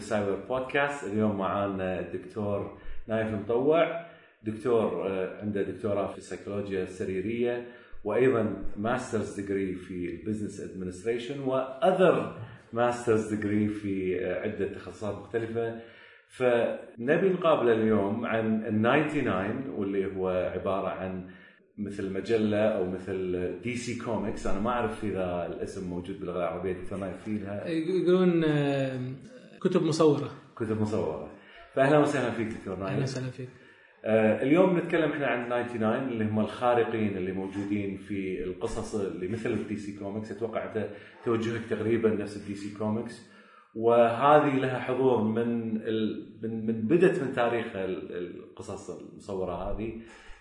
وسهلا فيكم في السايبر بودكاست اليوم معانا الدكتور نايف مطوع. دكتور آه، عنده دكتوراه في السيكولوجيا السريرية وأيضا master's degree في ال business administration و other master's degree في آه، عدة تخصصات مختلفة. فنبي نقابله اليوم عن ال 99 واللي هو عبارة عن مثل مجلة أو مثل DC Comics أنا ما أعرف إذا الاسم موجود باللغة العربيه دكتور نايف فيها. يقولون آه، كتب مصورة. كتب مصورة. فاهلا وسهلا فيك دكتور أهلا نايف وسهلا فيك. آه اليوم نتكلم إحنا عن 99 اللي هم الخارقين اللي موجودين في القصص اللي مثل ال DC Comics أتوقع أنت توجهك تقريبا نفس ال DC Comics وهذه لها حضور من ال... من من بدت من تاريخ ال- القصص المصورة هذه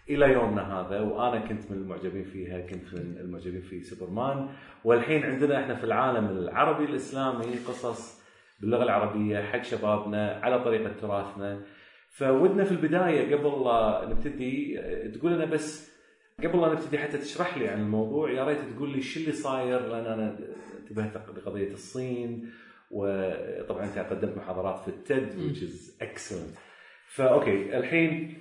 إلى يومنا هذا. وأنا كنت من المعجبين فيها كنت من المعجبين في سوبرمان. والحين عندنا إحنا في العالم العربي الإسلامي قصص باللغة العربية حق شبابنا على طريقة تراثنا. فودنا في البداية قبل لا نبتدي تقول لنا بس قبل لا نبتدي حتى تشرح لي عن الموضوع يا ريت تقول لي شو اللي صاير لأن أنا انتبهت لقضية الصين وطبعا أنت قدمت محاضرات في التد which is excellent. فاوكي الحين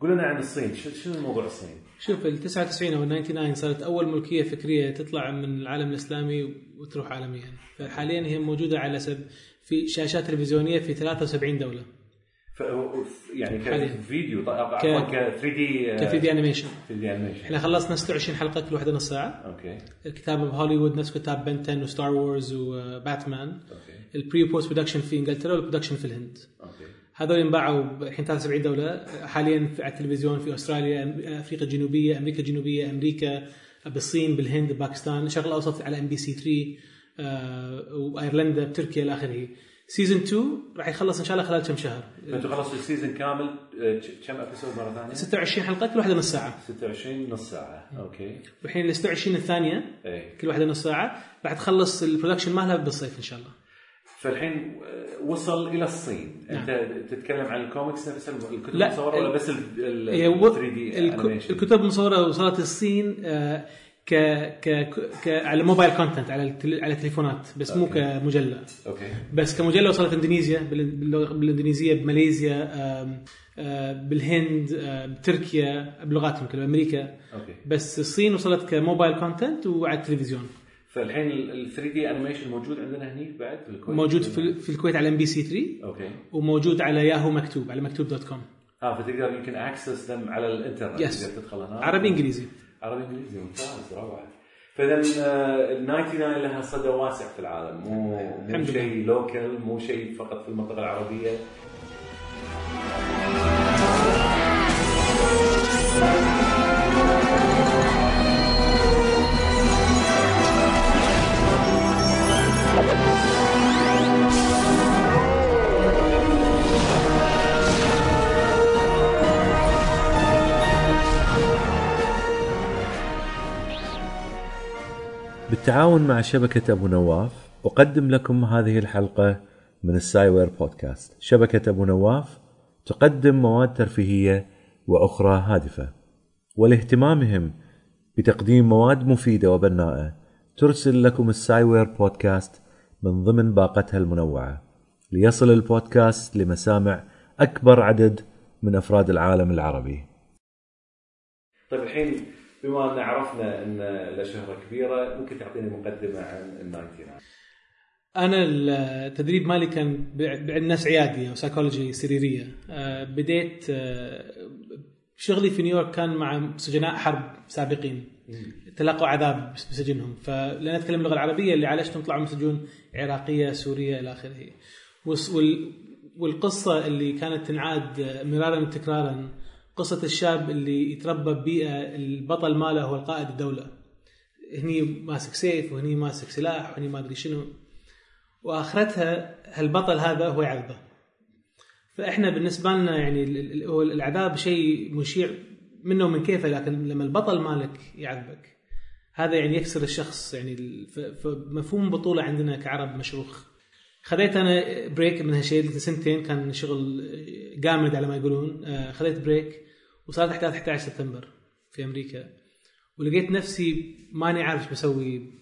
قول لنا عن الصين. شنو موضوع الصين؟ شوف ال 99 أو ال 99 صارت أول ملكية فكرية تطلع من العالم الإسلامي وتروح عالميا. فحاليا هي موجودة على سب في شاشات تلفزيونية في 73 دولة. يعني. كفيديو ك ك- 3D ك 3D animation 3D animation إحنا خلصنا 26 حلقة كل واحدة نص ساعة. okay. الكتابه بهوليوود نفس كتاب Ben 10 و Star Wars و Batman okay. ال pre post production في إنجلترا وال production في الهند. okay. هذول انباعوا الحين 73 دولة. حاليا في على التلفزيون في أستراليا أفريقيا الجنوبية أمريكا الجنوبية أمريكا بالصين بالهند باكستان الشرق الأوسط على MBC 3 آه، وأيرلندا بتركيا إلى آخره. season 2 راح يخلص إن شاء الله خلال كم شهر. فانتوا خلصتوا ال season كامل آه، كم episode مرة ثانية؟ 26 حلقة كل واحدة نص ساعة. 26 نص ساعة. okay. والحين ال 26 الثانية اي كل واحدة نص ساعة. راح تخلص ال production مالها بالصيف إن شاء الله. فالحين آه، وصل إلى الصين. نعم. أنت تتكلم عن الكوميكس نفسها الكتب لا، المصورة ولا بس ال هي ال و- 3D animation الكتب المصورة وصلت الصين آه، ك ك ك على mobile content على التل... على التليفونات بس مو okay. كمجلة. okay. بس كمجلة وصلت اندونيسيا بالاندونيسيه بماليزيا آم، بالهند بتركيا بلغاتهم كلها أمريكا okay. بس الصين وصلت ك mobile content وعلى التلفزيون. فالحين ال 3 D animation موجود عندنا هني بعد في الكويت؟ موجود في, في الكويت على ام بي سي 3 okay. وموجود على ياهو مكتوب على مكتوب dot com آه فتقدر يمكن access على الإنترنت Yes. تقدر تدخل هناك عربي إنجليزي. عربي إنجليزي ممتاز روعة. فاذا آه، ال 99 لها صدى واسع في العالم. مو. شيء local مو شيء فقط في المنطقة العربية. بالتعاون مع شبكة أبو نواف أقدم لكم هذه الحلقة من السايوير بودكاست. شبكة أبو نواف تقدم مواد ترفيهية وأخرى هادفة ولإهتمامهم بتقديم مواد مفيدة وبناءة ترسل لكم السايوير بودكاست من ضمن باقتها المنوعة. ليصل البودكاست لمسامع أكبر عدد من أفراد العالم العربي. طيب الحين بما أن عرفنا أن له شهرة كبيرة ممكن تعطيني مقدمة عن ال 99 أنا التدريب مالي كان ب- عند ناس عيادية وسايكولوجي سريرية. آه، بديت آه، شغلي في نيويورك كان مع سجناء حرب سابقين. تلقوا عذاب بسجنهم. فلان أتكلم اللغة العربية اللي عالجتهم طلعوا من سجون عراقية سورية إلى آخره. والقصة اللي كانت تنعاد مرارا وتكرارا قصة الشاب اللي يتربى ببيئة البطل ماله هو القائد الدولة. هني ماسك سيف وهني ماسك سلاح وهني ما أدري شنو. وأخرتها هالبطل هذا هو يعذبه فإحنا بالنسبة لنا يعني العذاب شيء مشيع منه ومن كيفه لكن لما البطل مالك يعذبك هذا يعني يكسر الشخص يعني فمفهوم بطولة عندنا كعرب مشروخ. خذيت أنا break من هالشيء سنتين كان شغل جامد على ما يقولون. آه، خذيت break وصارت احداث 11 سبتمبر في أمريكا. ولقيت نفسي ماني عارف إيش بسوي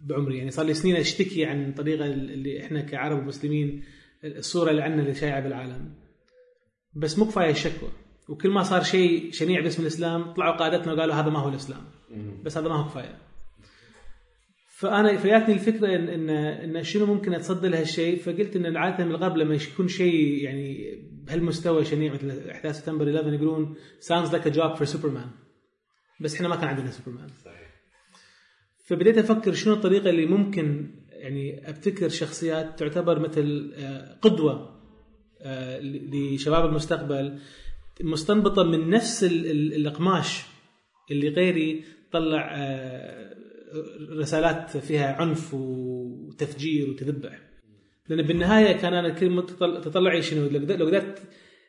بعمري. يعني صار لي سنين أشتكي عن الطريقة اللي إحنا كعرب ومسلمين الصورة اللي عندنا اللي شايعه بالعالم. بس مو كفاية الشكوى. وكل ما صار شيء شنيع باسم الإسلام طلعوا قادتنا وقالوا هذا ما هو الإسلام. بس هذا ما هو كفاية. فأنا فجاتني الفكرة ان ان, إن شنو ممكن أتصدى لهالشيء. فقلت إن عاده من الغرب لما يكون شيء يعني بهالمستوى شنيع مثل إحداث سبتمبر 11 يقولون sounds like a job for Superman. بس إحنا ما كان عندنا سوبرمان صحيح. فبديت أفكر شنو الطريقة اللي ممكن يعني أبتكر شخصيات تعتبر مثل آه، قدوة آه، لشباب المستقبل مستنبطة من نفس ال- ال- الأقماش اللي غيري طلع آه، رسالات فيها عنف وتفجير وتذبح. لأن بالنهاية كان أنا كل تطلعي شنو؟ لو قدرت-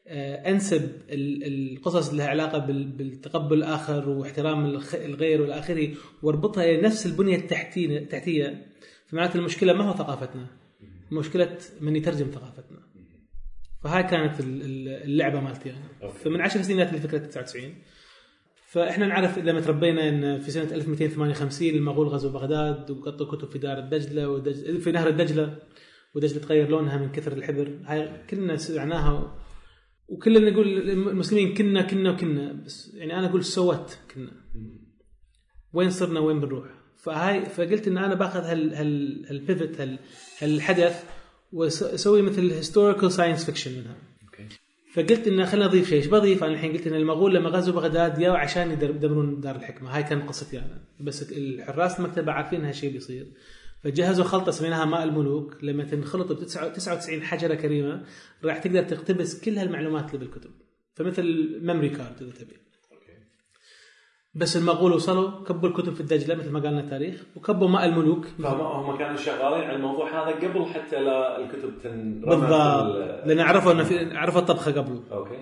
آه، أنسب ال- القصص اللي لها علاقة بال- بالتقبل الآخر واحترام الغير والى اخره واربطها إلى نفس البنية التحتية التحتية. فمعناته المشكلة ما هو ثقافتنا مشكلة من يترجم ثقافتنا. فهاي كانت ال- ال- اللعبة مالتي أنا. Okay. فمن 10 سنين جات لي فكرة 99 فإحنا نعرف لما تربينا إن في سنة 1258 المغول غزوا بغداد وقطوا كتب في دار الدجلة ودج... في نهر الدجلة. ودجله تغير لونها من كثر الحبر. هاي كلنا سمعناها وكلنا نقول المسلمين كنا كنا وكنا بس يعني أنا أقول سوت كنا. وين صرنا وين بنروح؟ فهاي فقلت إن أنا باخذ هال هال هال event هال هالحدث وأسوي مثل historical science fiction منها. فقلت انه خلينا نضيف شيء، إيش بضيف؟ أنا الحين قلت إن المغول لما غزوا بغداد جاوا عشان يدمرون دار الحكمة، هاي كانت قصتي أنا، بس الحراس المكتبه عارفين هالشيء بيصير. فجهزوا خلطة سميناها ماء الملوك، لما تنخلط ب 99 حجرة كريمة راح تقدر تقتبس كل هالمعلومات اللي بالكتب. فمثل memory card إذا تبي. بس المغول وصلوا كبوا الكتب في الدجلة مثل ما قالنا التاريخ، وكبوا ماء الملوك فهم هم كانوا شغالين على الموضوع هذا قبل حتى لا الكتب تنرمى في بالضبط ال- لأن عرفوا انه في عرفوا الطبخة قبله. Okay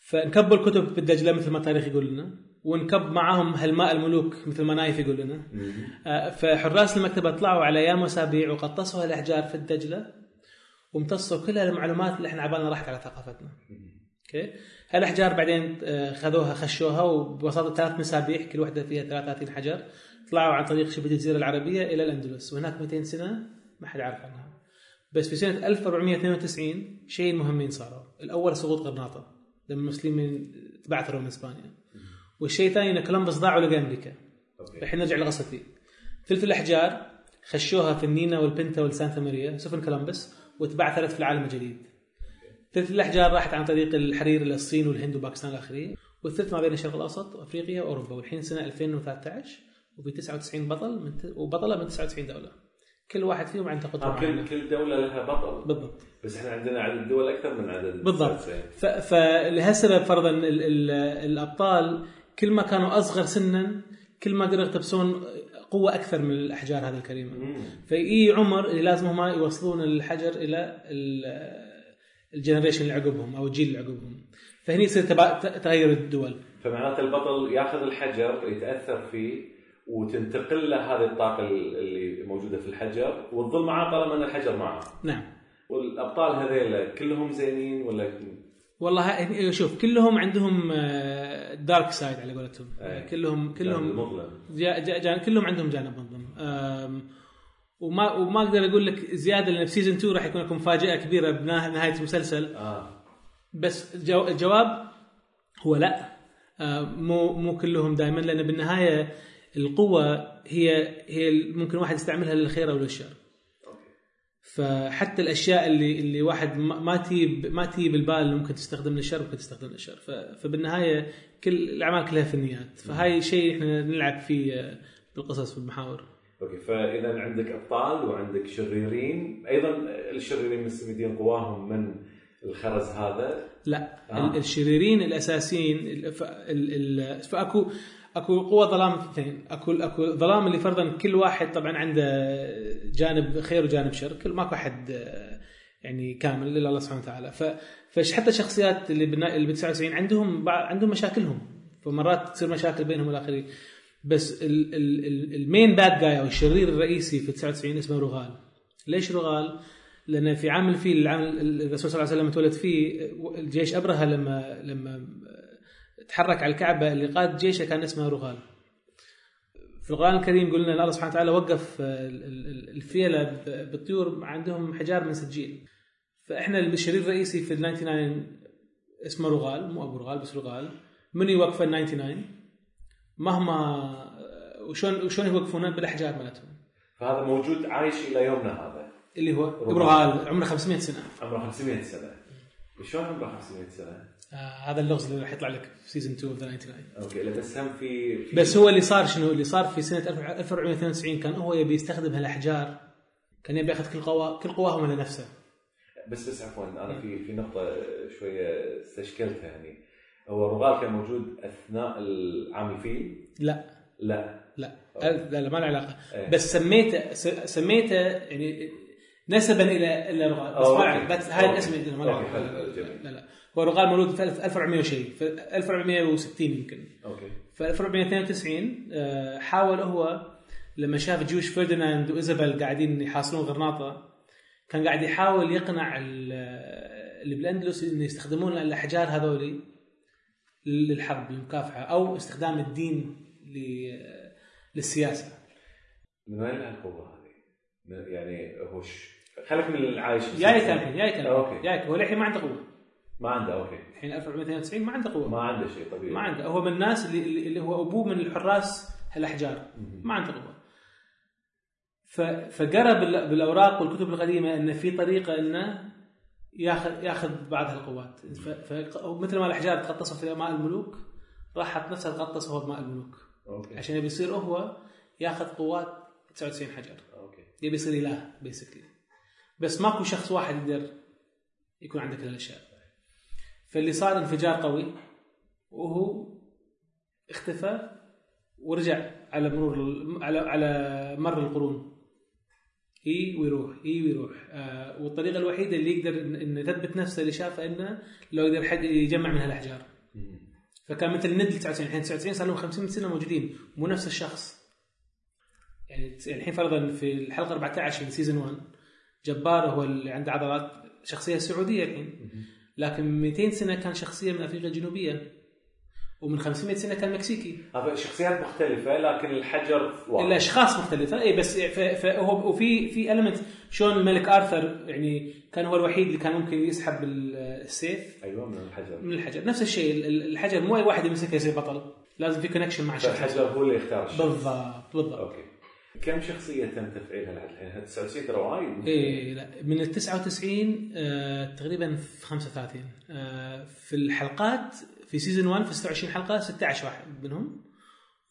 فنكب الكتب بالدجله مثل ما التاريخ يقول لنا ونكب معاهم هالماء الملوك مثل ما نايف يقول لنا آه، فحراس المكتبة طلعوا على أيام وأسابيع وغطسوا هالأحجار في الدجلة وامتصوا كل المعلومات اللي إحنا عبالنا راحت على ثقافتنا. okay? هالأحجار بعدين آه، خذوها خشوها وبوساطه ثلاث مسابيح كل واحدة فيها 33 حجر طلعوا عن طريق شبه الجزيرة العربية إلى الأندلس وهناك 200 سنة ما حد عارف عنها. بس في سنة 1492 شيء مهمين صاروا، الأول سقوط غرناطة لما المسلمين تبعثروا من إسبانيا. والشيء الثاني ان كولومبوس ضاع ولقى أمريكا. الحين نرجع لقصتي. ثلث الأحجار خشوها في النينا والبنتا والسانتا ماريا سفن كولومبوس وتبعثرت في العالم الجديد. ثلث الأحجار راحت عن طريق الحرير إلى الصين والهند وباكستان الآخرين والثلث ما بين الشرق الاوسط وأفريقيا وأوروبا والحين سنة 2013 وفي 99 بطل من ت... وبطلة من 99 دولة. كل واحد فيهم عنده قدرة آه،. كل كل دولة لها بطل بالضبط. بس إحنا عندنا عدد دول أكثر من عدد بالضبط. فلهالسبب فرضا ال... ال... الأبطال كل ما كانوا أصغر سنا كل ما قدروا يقتبسون قوة أكثر من الأحجار هذه الكريمة. فأي عمر اللي لازم هم يوصلون الحجر إلى ال- ال generation اللي عقبهم أو الجيل اللي عقبهم. فهني يصير تغير الدول. فمعناته البطل ياخذ الحجر يتاثر فيه وتنتقل له هذه الطاقة اللي موجودة في الحجر وتظل معاه طالما أن الحجر معاه نعم. والأبطال هذيلا كلهم زينين ولا؟ والله شوف كلهم عندهم dark side على قولتهم. أي. كلهم كلهم مظلم جا جا جا كلهم عندهم جانب مظلم وما وما أقدر أقول لك زيادة لأن في season 2 راح يكون لكم مفاجاه كبيرة بنهايه المسلسل آه. بس الجو- الجواب هو لا. آه، مو مو كلهم دائما لأن بالنهاية القوة هي هي ممكن واحد يستعملها للخير أو للشر. فحتى الأشياء اللي اللي واحد ما تي ما تي بالبال ممكن تستخدم للشر ممكن تستخدم للشر فبالنهاية كل الأعمال كلها فنيات. فهاي شيء إحنا نلعب فيه آه، بالقصص والمحاور. Okay فاذا عندك أبطال وعندك شريرين. أيضا الشريرين مستمدين قواهم من الخرز هذا؟ لا آه. الشريرين الأساسيين فأكو اكو قوة ظلام اثنين اكو اكو ظلام اللي فرضا كل واحد طبعا عنده جانب خير وجانب شر. كل ماكو أحد آه، يعني كامل إلا الله سبحانه وتعالى. ف فحتى الشخصيات اللي بالنا- اللي بال 99 عندهم عندهم مشاكلهم. فمرات تصير مشاكل بينهم والى آخره. بس ال- ال- ال- ال main bad guy أو الشرير الرئيسي في 99 اسمه رغال ليش رغال؟ لأن في عام الفيل العام الرسول صلى الله عليه وسلم تولد فيه الجيش أبرهة لما لما تحرك على الكعبة اللي قاد جيشه كان اسمه رغال. في القرآن الكريم قلنا الله سبحانه وتعالى وقف ال- الفيلة بالطيور عندهم حجار من سجيل. فإحنا الشرير الرئيسي في ال 99 اسمه رغال مو أبو رغال بس رغال من يوقف ال 99 مهما وشون وشون يوقفونه بالاحجار مالتهم فهذا موجود عايش إلى يومنا هذا اللي هو رغال. رغال عمره 500 سنة عمره 500 سنة شلون عمره 500 سنة؟ آه هذا اللغز اللي راح يطلع لك في season 2 of the 99 Okay لا بس هم في, في بس هو اللي صار شنو؟ اللي صار في سنة 1492 كان هو يبي يستخدم هالأحجار كان يبي يأخذ كل قوا كل قواهم لنفسه بس بس عفوا أنا في في نقطة شوية استشكلتها يعني. هو رغال كان موجود أثناء العام الفيل؟ لا. لا. لا. لا, لا ما له علاقة. إيه. بس سميته سميته يعني نسبا إلى إلى رغال. بس أوه، ما. بس هاي. الاسم ما له علاقه. لا لا. هو رغال مولود في 1400 وشيء في 1460 يمكن. أوكي. في 1492 آه، حاول هو لما شاف جيوش فرديناند وإيزابيل قاعدين يحاصرون غرناطة كان قاعد يحاول يقنع ال- اللي بالأندلس انه يستخدمون الأحجار هذولي للحرب للمكافحه أو استخدام الدين ل- للسياسة. من وين القوه هذه؟ يعني هو ش... خليك من العايش جايك الحين جايك الحين أوكي. جايك هو للحين ما عنده قوه ما عنده أوكي. الحين 1492 ما عنده قوة. ما عنده شيء طبيعي. ما عنده. هو من الناس اللي, اللي هو أبوه من الحراس الأحجار. ما عنده قوة. فقرأ بال- بالأوراق والكتب القديمة إن في طريقة إنه ياخذ ياخذ بعض هالقوات. ف- ف- مثل ما الأحجار تغطسوا في ماء الملوك راح حط نفسه تغطس هو بماء الملوك. أوكي. عشان يبي يصير هو ياخذ قوات 99 حجر. أوكي. يبي يصير إله basically بس ماكو شخص واحد يقدر يكون عنده كل الاشياء فاللي صار انفجار قوي وهو اختفى ورجع على مرور على على مر القرون. اي ويروح اي ويروح. آه والطريقة الوحيدة اللي يقدر انه يثبت نفسه اللي شافه إنه لو يقدر حد يجمع من هالأحجار. مم. فكان مثل ند 99 الحين 99 صار لهم 50 سنة موجودين مو نفس الشخص. يعني يعني الحين فرضا في الحلقة 14 من season 1 جبار هو اللي عنده عضلات شخصية سعودية الحين. لكن من 200 سنة كان شخصية من أفريقيا الجنوبية ومن 500 سنة كان مكسيكي. شخصيات مختلفة لكن الحجر واحد الاشخاص مختلفة. اي بس فهو وفي في element شلون الملك آرثر يعني كان هو الوحيد اللي كان ممكن يسحب ال- السيف؟ أيوه من الحجر. من الحجر. نفس الشيء ال- ال- الحجر مو أي واحد يمسكه يصير بطل. لازم في connection مع الشخص فالحجر هو اللي يختار الشخص. بالضبط بالضبط. أوكي. كم شخصية تم تفعيلها لحد الحين؟ 99 ترى وايد. إيه لا. من ال 99 آه تقريبا في 35 آه في الحلقات في season 1 في 26 حلقة 16 واحد منهم.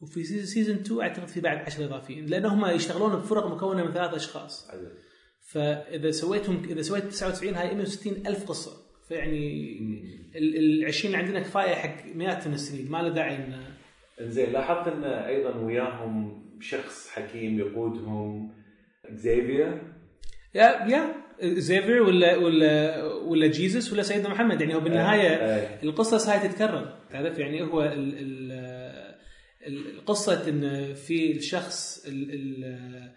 وفي season season 2 أعتقد في بعد 10 إضافيين. لأن هم يشتغلون بفرق مكونة من ثلاث أشخاص. فإذا سويتهم إذا سويت 99 هاي 160 ألف قصة. فيعني ال ال 20 اللي عندنا كفاية حق مئات من السنين ما له داعي ان إنزين لاحظت إن أيضا وياهم شخص حكيم يقودهم. Xavier yeah yeah. Xavier ولا ولا ولا Jesus ولا سيدنا محمد. يعني هو بالنهاية آه. القصص هاي تتكرر. تعرف؟ يعني هو ال ال ال- القصة إن في الشخص ال- ال-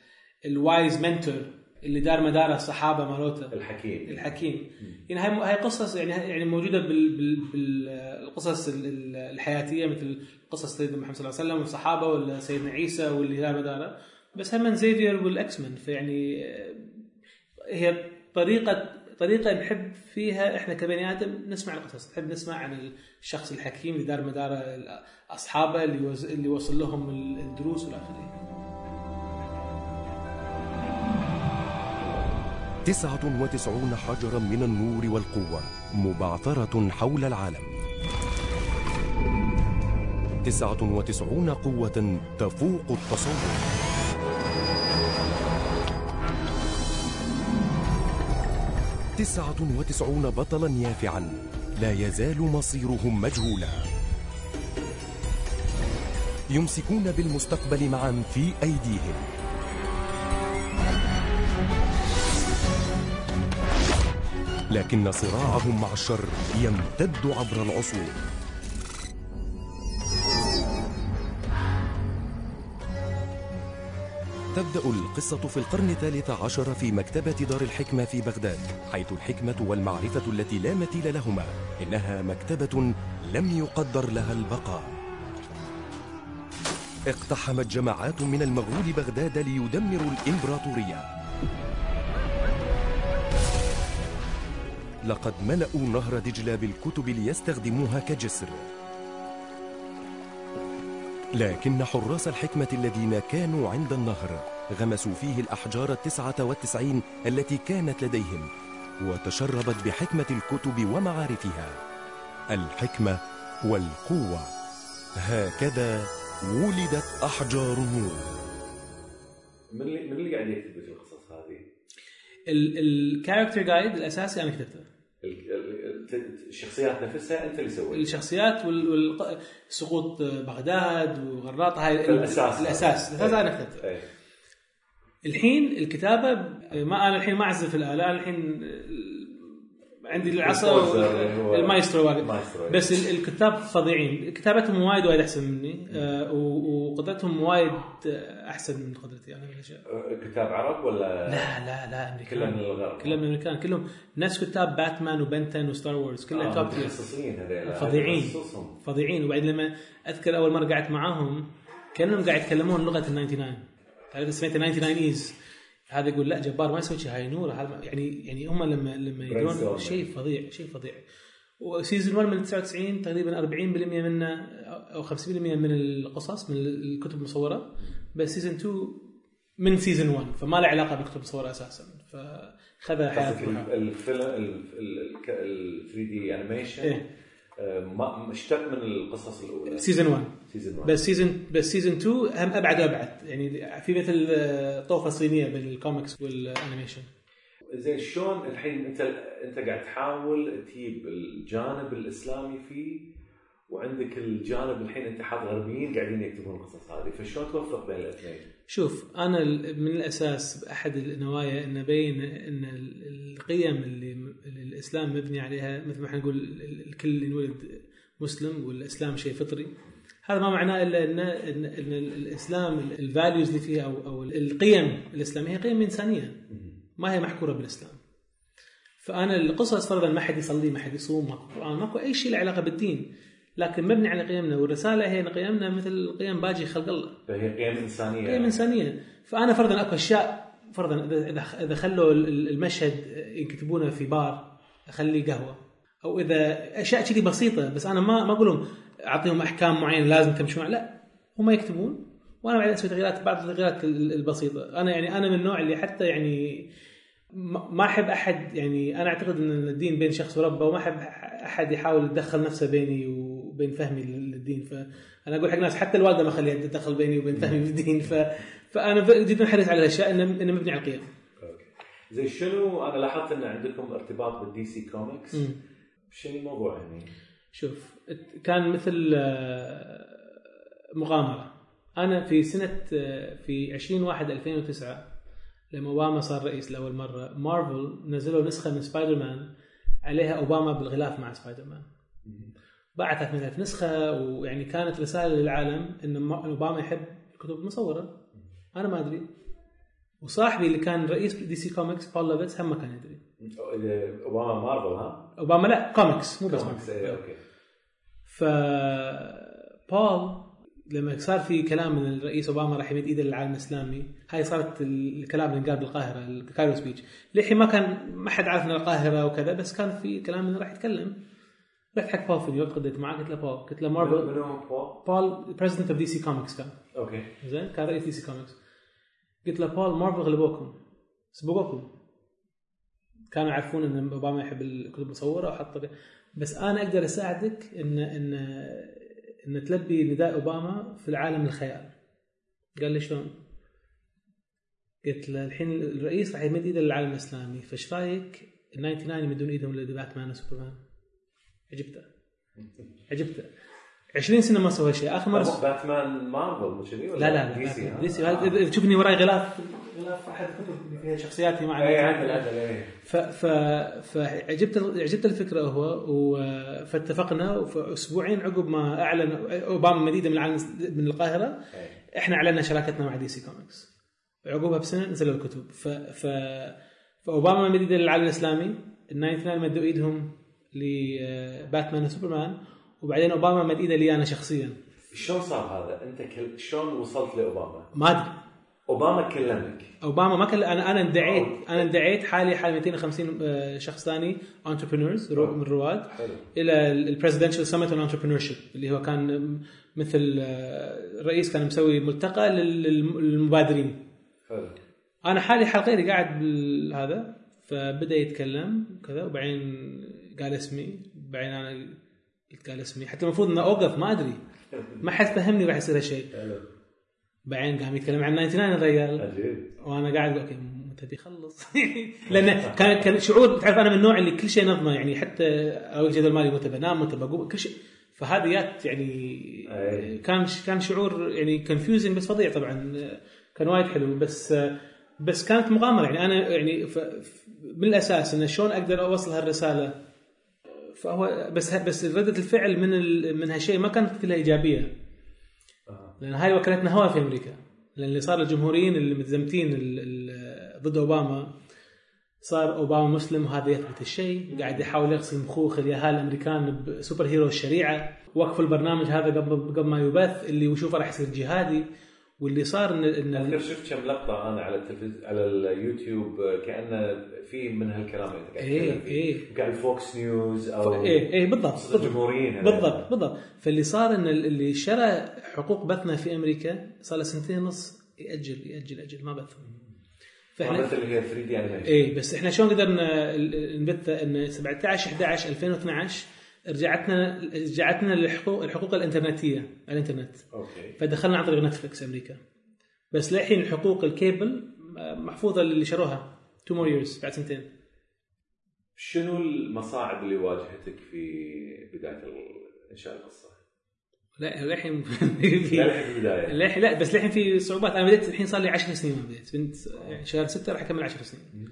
ال wise mentor اللي دار مداره الصحابة مالوته الحكيم. الحكيم. يعني هاي هاي قصص يعني يعني موجودة بال بال بالقصص ال- ال- الحياتية مثل قصص سيدنا محمد صلى الله عليه وسلم والصحابة ولا سيدنا عيسى واللي دار مداره بس هم Xavier وال X-Men فيعني آه، هي طريقة طريقة نحب فيها إحنا كبني آدم نسمع القصص نحب نسمع عن الشخص الحكيم اللي دار مداره اصحابه اللي. اللي وصل لهم الدروس والى آخره تسعة وتسعون حجرا من النور والقوة مبعثرة حول العالم 99 قوة تفوق التصور. تسعة وتسعون بطلا يافعا لا يزال مصيرهم مجهولا. يمسكون بالمستقبل معا في أيديهم. لكن صراعهم مع الشر يمتد عبر العصور. تبدأ القصة في القرن الثالث عشر في مكتبة دار الحكمة في بغداد حيث الحكمة والمعرفة التي لا مثيل لهما إنها مكتبة لم يقدر لها البقاء. اقتحمت جماعات من المغول بغداد ليدمروا الإمبراطورية. لقد ملأوا نهر دجلة بالكتب ليستخدموها كجسر. لكن حراس الحكمة الذين كانوا عند النهر غمسوا فيه الأحجار التسعة والتسعين التي كانت لديهم وتشربت بحكمة الكتب ومعارفها. الحكمة والقوة. هكذا ولدت أحجار النور من اللي من اللي قاعد يكتب في القصص هذه؟ ال character guide الأساسي أنا كتبته الشخصيات نفسها انت اللي سويتها الشخصيات والسقوط بغداد وغراط هاي. الأساس الأساس إيه. أنا كتبته إيه. الحين الكتابة ما أنا الحين ما أعزف الآلة الحين عندي العصا المايسترو واقف إيه. بس ال- الكتاب فظيعين كتابتهم وايد وايد أحسن مني. آه، وقدرتهم وايد آه، أحسن من قدرتي أنا الأشياء. كتاب عرب ولا لا لا لا أمريكان. كلهم من الغرب؟ كلهم من الامريكان كلهم نفس كتاب Batman و Ben 10 و Star Wars. كلها آه، top هذول فظيعين. فظيعين. وبعدين لما أذكر أول مرة قعدت معاهم كأنهم قاعد يتكلمون لغة ال 99 تعرف سمعت 99 ايز هذا يقول لا جبار ما يسوي شيء هاي نور هذا يعني يعني هم لما لما يدرون. شيء فظيع شيء فظيع و season 1 من 99 تقريبا 40% منه أو 50% من القصص من الكتب المصوره بس season 2 من season 1 فما له علاقه بالكتب المصوره أساسا فخذ ال- الفيلم ال 3D animation إيه. ما مشتق من القصص الأولى. season 1 season 1 بس season بس season 2 هم أبعد وأبعد. يعني في مثل آه، طوفة صينية بين ال comics وال animation زين شلون الحين أنت أنت قاعد تحاول تجيب الجانب الإسلامي فيه وعندك الجانب الحين أنت حاط غربيين قاعدين يكتبون القصص هذه. فشلون توفق بين الاثنين؟ شوف أنا من الأساس احد النوايا إن ابين إن ال- القيم اللي الإسلام مبني عليها مثل ما إحنا نقول ال- الكل ينولد مسلم والإسلام شيء فطري. هذا ما معناه إلا ان ان, إن الإسلام الفاليوز اللي فيها أو أو القيم الإسلامية هي قيم إنسانية. ما هي محكورة بالإسلام. فأنا القصص فرضا ما حد يصلي ما حد يصوم ماكو قرآن ماكو أي شيء له علاقة بالدين. لكن مبني على قيمنا والرسالة هي ان قيمنا مثل قيم باقي خلق الله. فهي قيم إنسانية. قيم إنسانية. فأنا فرضا أكو أشياء فرضا اذا إذا خلوا ال- المشهد يكتبونه في بار اخليه قهوة. أو إذا أشياء كذي بسيطة بس أنا ما ما أقول لهم أعطيهم أحكام معينة لازم معها لا هم يكتبون. وأنا بعدين أسوي تغييرات بعض التغييرات ال- البسيطة. أنا يعني أنا من النوع اللي حتى يعني ما أحب أحد يعني أنا أعتقد إن الدين بين شخص وربه وما أحب أحد يحاول يتدخل نفسه بيني وبين فهمي للدين. فانا أقول حق الناس حتى الوالدة ما اخليها تتدخل بيني وبين فهمي بالدين. ف... فأنا جدا حريص على الأشياء انه مبني على القيم. زين شنو أنا لاحظت إن عندكم ارتباط بال DC Comics. شنو الموضوع يعني؟ شوف كان مثل آه، مغامرة. أنا في سنة آه، في 20 1 2009 لما أوباما صار رئيس لأول مرة مارفل نزلوا نسخة من سبايدر مان عليها أوباما بالغلاف مع سبايدر مان باعت 3000 نسخة ويعني كانت رسالة للعالم إن أوباما يحب الكتب المصوره أنا ما أدري. وصاحبي اللي كان رئيس دي سي كوميكس بول لافيتس هم ما كان يدري. أوباما مارفل ها؟ أوباما لا كوميكس مو بس كوميكس إيه، أوكي. ف بول لما صار في كلام من الرئيس أوباما راح يمد إيده للعالم الإسلامي هاي صارت الكلام اللي قال بالقاهرة ال Cairo speech للحين ما كان ما حد عارف ان القاهرة وكذا بس كان في كلام إنه راح يتكلم. رحت حق بول في نيويورك تغديت معاه قلت له بول قلت له مارفل؟ بول president of دي سي كوميكس كان. أوكي. زين كان رئيس دي سي كوميكس قلت له بول مارفل غلبوكم سبقوكم. كانوا يعرفون إن أوباما يحب الكتب المصوره وحط بس أنا أقدر أساعدك ان ان إن تلبي نداء أوباما في العالم الخيال. قال لي شلون؟ قلت له الحين الرئيس راح يمد إيده للعالم الإسلامي فايش رأيك؟ ال 99 يمدون إيدهم لباتمان وسوبرمان عجبته. عجبته. 20 سنة ما سوى شيء. آخر مرة باتمان مارفل كذي ولا لا لا دي سي؟ لا دي سي. تشوفني وراي غلاف غلاف أحد الكتب اللي فيها شخصياتي مع اي عدل عدل اي ف ف فعجبت عجبت الفكرة هو فاتفقنا أسبوعين عقب ما أعلن أوباما مد إيده من العالم من القاهرة إيه. إحنا أعلنا شراكتنا مع دي سي كوميكس. عقبها بسنة نزلوا الكتب. ف ف فاوباما مد إيده للعالم الإسلامي ال 99 مدوا إيدهم لباتمان وسوبرمان وبعدين أوباما مد إيده لي أنا شخصيا. شلون صار هذا؟ أنت كل... شلون وصلت لأوباما؟ ما أدري. أوباما كلمك. أوباما ما كان أنا أنا ادعيت أنا ادعيت حالي حال 250 آه، شخص ثاني entrepreneurs من رواد حلو. إلى ال presidential summit on entrepreneur اللي هو كان مثل آه، الرئيس كان مسوي ملتقى لل- للمبادرين. حلو. أنا حالي حال غيري قاعد بالهذا فبدأ يتكلم كذا وبعدين قال اسمي بعدين أنا قلت قال اسمي. حتى المفروض إنه أوقف ما أدري. ما حد فهمني راح يصير هالشيء. بعدين قام يتكلم عن 99 الرجال. وأنا قاعد أوكي متى بيخلص؟ لأن كان كان شعور تعرف أنا من النوع اللي كل شيء نظمة يعني حتى أروح جدول مالي متى بنام متى بقوم كل شيء. فهذه جات يعني. كان كان شعور يعني confusing بس فظيع طبعا. كان وايد حلو. بس بس كانت مغامرة. يعني أنا يعني من الأساس انه شلون أقدر أوصل هالرسالة؟ فهو بس بس ردة الفعل من ال- من هالشيء ما كانت كلها إيجابية. آه. لأن هاي وكلتنا هواء في أمريكا. لأن اللي صار الجمهوريين اللي متزمتين ال- ال- ضد أوباما صار أوباما مسلم وهذا يثبت الشيء. قاعد يحاول يغسل مخوخ اليهال الأمريكان بسوبر هيرو الشريعة. وقفوا البرنامج هذا قبل قبل ما يبث اللي وشوفه راح يصير جهادي. واللي صار ان ان أذكر شفت كم لقطة أنا على التلفزيون على اليوتيوب كانه في من هالكلام اللي أنت قاعد فيه. إيه. قاعد فوكس نيوز أو إيه إيه بالضبط. الجمهوريين. بالضبط بالضبط فاللي صار إن اللي شرى حقوق بثنا في أمريكا صار له سنتين ونص يأجل يأجل يأجل ما بثهم ما مثل اللي هي 3D animation إيه بس إحنا شلون قدرنا نبث إن 17 11 2012 رجعتنا رجعتنا للحقوق الحقوق الإنترنتية على الإنترنت. أوكي. فدخلنا عن طريق نتفلكس أمريكا. بس للحين حقوق الكيبل محفوظة للي شروها. two more years بعد سنتين. شنو المصاعب اللي واجهتك في بداية انشاء القصة؟ لا للحين لا في للحين لا بس للحين في صعوبات. أنا بديت الحين صار لي 10 سنين ما بديت بنت يعني شهر 6 راح أكمل 10 سنين.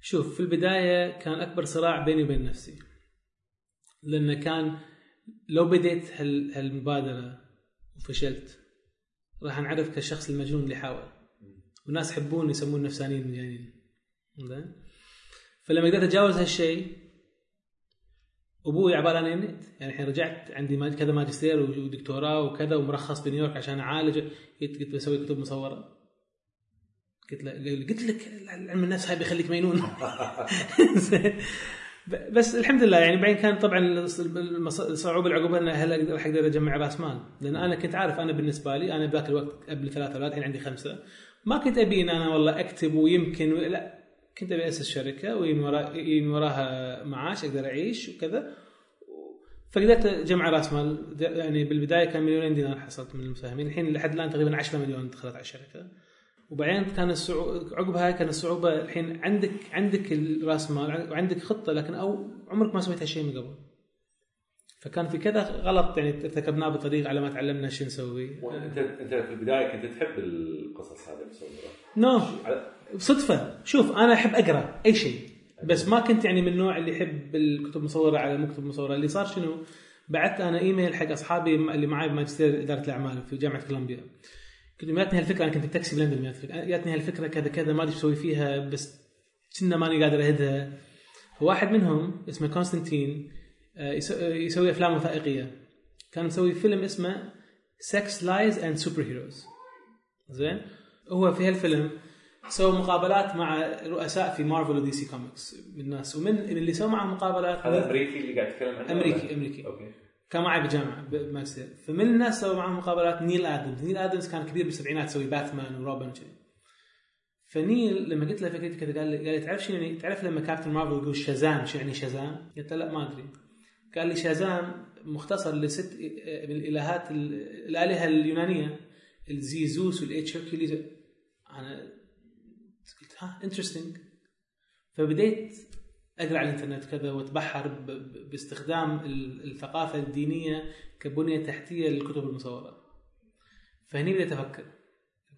شوف في البداية كان أكبر صراع بيني وبين نفسي. لأن كان لو بديت هال هالمبادرة وفشلت راح انعرف كالشخص المجنون اللي حاول. والناس يحبون يسمون نفسانيين مجانين زين؟ فلما قدرت أتجاوز هالشيء أبوي عبالة أنا يمنيت يعني الحين رجعت عندي كذا ماجستير ودكتوراه وكذا ومرخص بنيويورك عشان أعالج. قلت بسوي كتب مصورة. قلت له قلت لك علم النفس هاي بيخليك مجنون. بس الحمد لله يعني بعدين كان طبعا الصعوبه اللي عقبها إنه هل راح أقدر أجمع راس مال لأن أنا كنت عارف أنا بالنسبة لي أنا بذاك الوقت قبل ثلاثة أولاد الحين عندي خمسة. ما كنت أبي إن أنا والله أكتب ويمكن لا كنت أبي أسس شركة وين ورا ين وراها معاش أقدر أعيش وكذا. فقدرت أجمع راس مال يعني بالبداية كان مليونين دينار حصلت من المساهمين. الحين لحد الآن تقريبا 10 مليون دخلت على الشركة. وبعدين كان الصعو... عقبها كان الصعوبة الحين عندك عندك الرأس مال وعندك خطة لكن أو عمرك ما سويت هالشيء من قبل. فكان في كذا غلط يعني ارتكبناه بالطريق على ما تعلمنا شو نسوي. وأنت أنت في البداية كنت تحب القصص هذه المصوره no صدفة. شوف أنا أحب أقرأ أي شيء. بس ما كنت يعني من النوع اللي يحب الكتب المصورة على المكتب المصوره اللي صار شنو؟ بعثت أنا إيميل حق أصحابي اللي معي بماجستير إدارة الأعمال في جامعة كولومبيا. لهم جاتني هالفكرة أنا كنت بتاكسي بلندن جاتني جاتني هالفكرة. كذا كذا ما أدري أسوي فيها بس كنا ماني قادر أهدها واحد منهم اسمه كونستانتين آه، آه، يسوي أفلام وثائقية. كان مسوي فيلم اسمه Sex, Lies and Superheroes زين؟ هو في هالفيلم سوى مقابلات مع رؤساء في مارفل ودي سي كوميكس من الناس ومن من اللي سوى معهم مقابلات هذا أمريكي اللي قاعد تتكلم عنه؟ أمريكي؟ أمريكي. أوكي. كان بالجامعة بماجستير فمن الناس سوى معهم مقابلات نيل آدمز. نيل آدمز كان كبير بالسبعينات يسوي باتمان وروبن وكذي فنيل لما قلت له فكرتي كذا قال لي قال لي تعرف شنو يعني؟ تعرف لما كابتن مارفل يقول شازام شو يعني شازام؟ قلت له لا ما أدري. قال لي شازام مختصر list من الالهات ال- الآلهة اليونانية الزيزوس والاتش أنا قلت ها interesting فبديت أقرأ على الإنترنت كذا وأتبحر باستخدام ال- الثقافة الدينية كبنية تحتية للكتب المصورة. فهني بديت أفكر.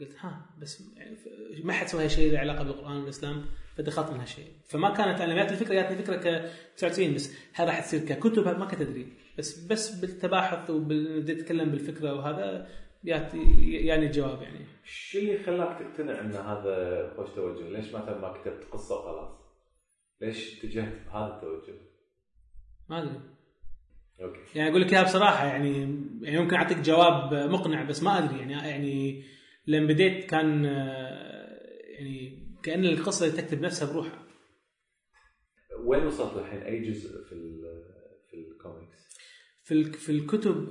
قلت ها بس يعني ما حد سوى شيء له علاقة بالقرآن والإسلام فدخلت من هالشيء. فما كانت أنا جات الفكرة جاتني فكرة ك 99 بس هل راح تصير ككتب ما كنت أدري. بس بس بالتباحث وبديت أتكلم بالفكرة وهذا يعني الجواب يعني. الشيء اللي خلاك تقتنع إن هذا خوش توجه؟ ليش مثلا ما كتبت قصة وخلاص؟ ليش اتجهت بهذا التوجه؟ ما أدري. أوكي. يعني أقول لك إياها بصراحة يعني يعني ممكن أعطيك جواب مقنع بس ما أدري. يعني يعني لما بديت كان يعني كأن القصة تكتب نفسها بروحها. وين وصلت الحين؟ أي جزء في ال- في الكوميكس؟ في في الكتب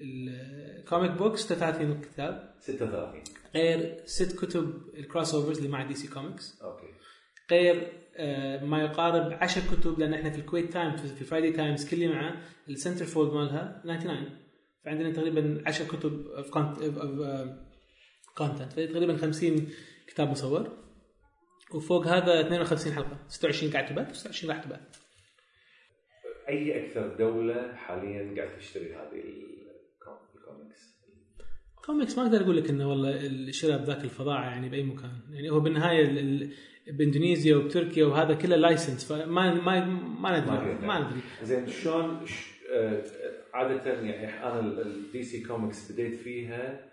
ال comic books 36 كتاب. 36 غير ست كتب ال crossovers اللي مع دي سي كوميكس أوكي. غير آه، ما يقارب 10 كتب لأن إحنا في الكويت تايمز في فرايدي تايمز كل مع ال centerfold مالها 99 فعندنا تقريبا 10 كتب content تقريبا 50 كتاب مصور. وفوق هذا 52 حلقة. 26 قاعد تبات و26 راح تبات. أي أكثر دولة حاليا قاعد تشتري هذه ال com- ال comics؟ comics ما أقدر أقول لك إنه والله الشراء بذاك الفظاعة يعني بأي مكان. يعني هو بالنهاية ال- ال- باندونيسيا وبتركيا وهذا كله license فما ما ما ندري. ما ندري. زين شلون آه، عادة يعني أنا ال DC Comics بديت فيها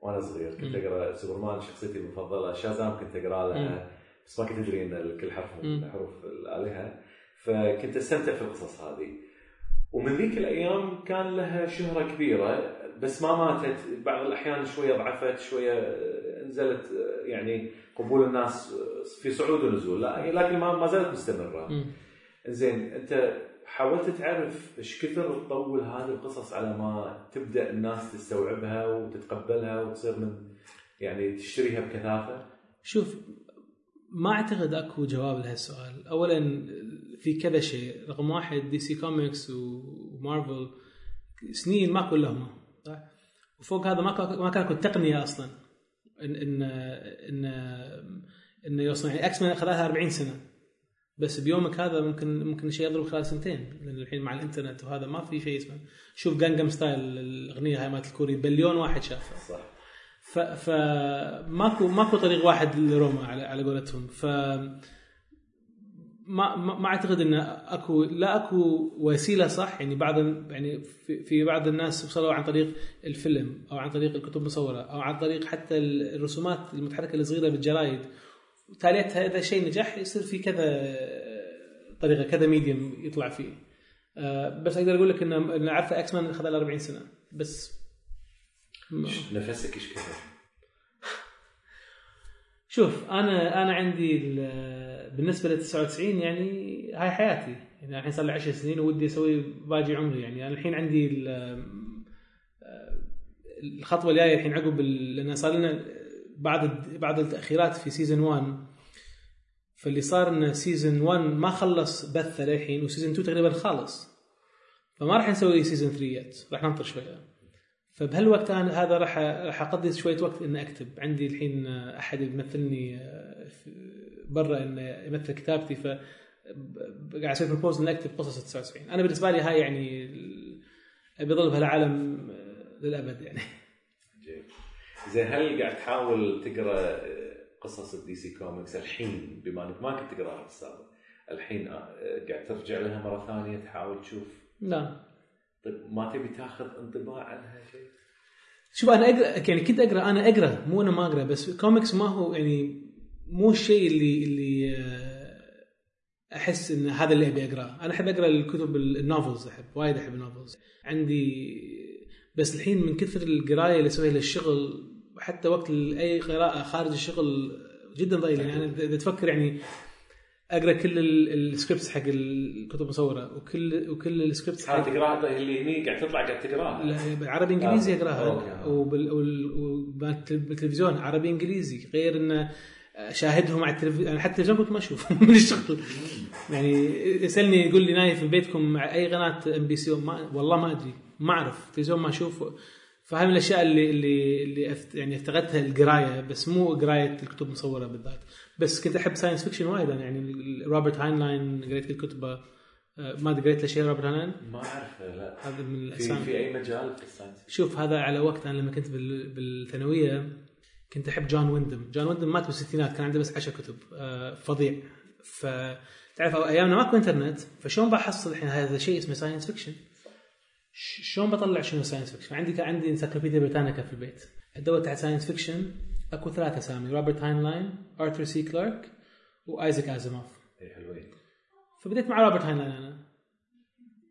وأنا صغير. كنت. أقرأ سوبرمان شخصيتي المفضلة. Shazam كنت أقرأ لها بس ما كنت أدري إن كل حرف من. حروف الالهه فكنت أستمتع في القصص هذه. ومن ذيك الأيام كان لها شهرة كبيرة بس ما ماتت. بعض الأحيان شوية ضعفت شوية نزلت يعني قبول الناس في صعود ونزول. لكن ما ما زالت مستمرة. زين أنت حاولت تعرف إيش كثر تطول هذه القصص على ما تبدأ الناس تستوعبها وتتقبلها وتصير من يعني تشتريها بكثافة؟ شوف ما أعتقد أكو جواب لهالسؤال. اولا في كذا شيء. رقم واحد DC Comics و Marvel سنين ماكو لهم صح؟ وفوق هذا ما ما كان أكو تقنية أصلا. ان ان ان انه يوصل يعني X-Men اخذ لها 40 سنة. بس بيومك هذا ممكن ممكن شيء يضرب خلال سنتين لأن الحين مع الإنترنت وهذا ما في شيء اسمه. شوف Gangnam Style الأغنية هاي مالت الكوري بليون واحد شافها. صح. ف ف ماكو ماكو طريق واحد لروما على على قولتهم. ف ما ما أعتقد إن أكو لا أكو وسيلة صح يعني بعض يعني في, بعض الناس وصلوا عن طريق الفيلم أو عن طريق الكتب المصورة أو عن طريق حتى الرسومات المتحركة الصغيرة بالجرايد. تاليتها اذا شيء نجح يصير في كذا طريقة كذا medium يطلع فيه. آه، بس أقدر أقول لك إن إن عارفه X-Men اخذ له 40 سنة. بس نفسك إيش كثر؟ شوف أنا أنا عندي بالنسبة ل 99 يعني هاي حياتي. يعني الحين صار لي 10 سنين ودي أسوي باقي عمري. يعني أنا الحين عندي ال- الخطوة الجاية الحين عقب لأن صار لنا بعض بعض التأخيرات في season 1 فاللي صار إن season 1 ما خلص بثه للحين و season 2 تقريبا خالص. فما راح نسوي season 3 yet راح ننطر شوية. فبهالوقت أنا هذا راح راح اقضي شوية وقت إني أكتب. عندي الحين أحد يمثلني في- برا إنه يمثل كتابتي ف قاعد أسوي propose اني اكتب قصص 99 أنا بالنسبة لي هاي يعني أبي اظل بهالعالم للأبد يعني. جيد. زين هل قاعد تحاول تقرأ قصص ال DC Comics الحين؟ بما إنك ما كنت تقراها بالسابق الحين آه، قاعد ترجع لها مرة ثانية تحاول تشوف؟ لا. طيب ما تبي تاخذ انطباع عنها شيء؟ شوف أنا أقرأ يعني كنت أقرأ أنا أقرأ مو أنا ما أقرأ بس كوميكس ما هو يعني مو الشيء اللي اللي آه، أحس إن هذا اللي أبي أقرأه. أنا أحب أقرأ الكتب ال- ال novels احب وايد أحب ال novels عندي بس الحين من كثر القراية اللي أسويها للشغل حتى وقت أي قراءة خارج الشغل جدا ضئيل. يعني أنا اذا تفكر يعني أقرأ كل ال- ال scripts حق الكتب المصورة وكل وكل ال scripts هذه تقراها؟ اللي هني قاعد تطلع قاعد تقراها؟ لا بالعربي إنجليزي آه، أقراها. وبالتلفزيون عربي إنجليزي. غير انه أشاهدهم على التلفزيون أنا حتى التلفزيون كنت ما أشوف. من الشغل يعني يسألني يقول لي نايف في بيتكم مع أي قناة MBC ما والله ما أدري. ما أعرف. التلفزيون ما أشوف فهذه من الأشياء اللي اللي اللي أفت يعني افتقدتها القراية. بس مو قراية الكتب المصورة بالذات. بس كنت أحب science fiction وايد أنا. يعني روبرت هاينلاين قريت كتبه آه، ما أدري قريت له شيء روبرت هاينلاين ما أعرف لا. هذا من في الاسامي في أي مجال في ال science شوف هذا على وقت. أنا لما كنت بال- بالثانوية كنت أحب جون ويندهام جون ويندهام مات بالستينات كان عنده بس 10 كتب آه، فظيع. فتعرف أيامنا ماكو إنترنت فشلون بحصل الحين هذا شيء اسمه science fiction شلون بطلع شنو science fiction عندي كان عندي Encyclopedia Britannica في البيت. ادور تحت science fiction أكو ثلاثة أسامي روبرت هاينلاين ارثر سي كلارك وايزاك ازيموف اي حلوين. فبديت مع روبرت هاينلاين أنا.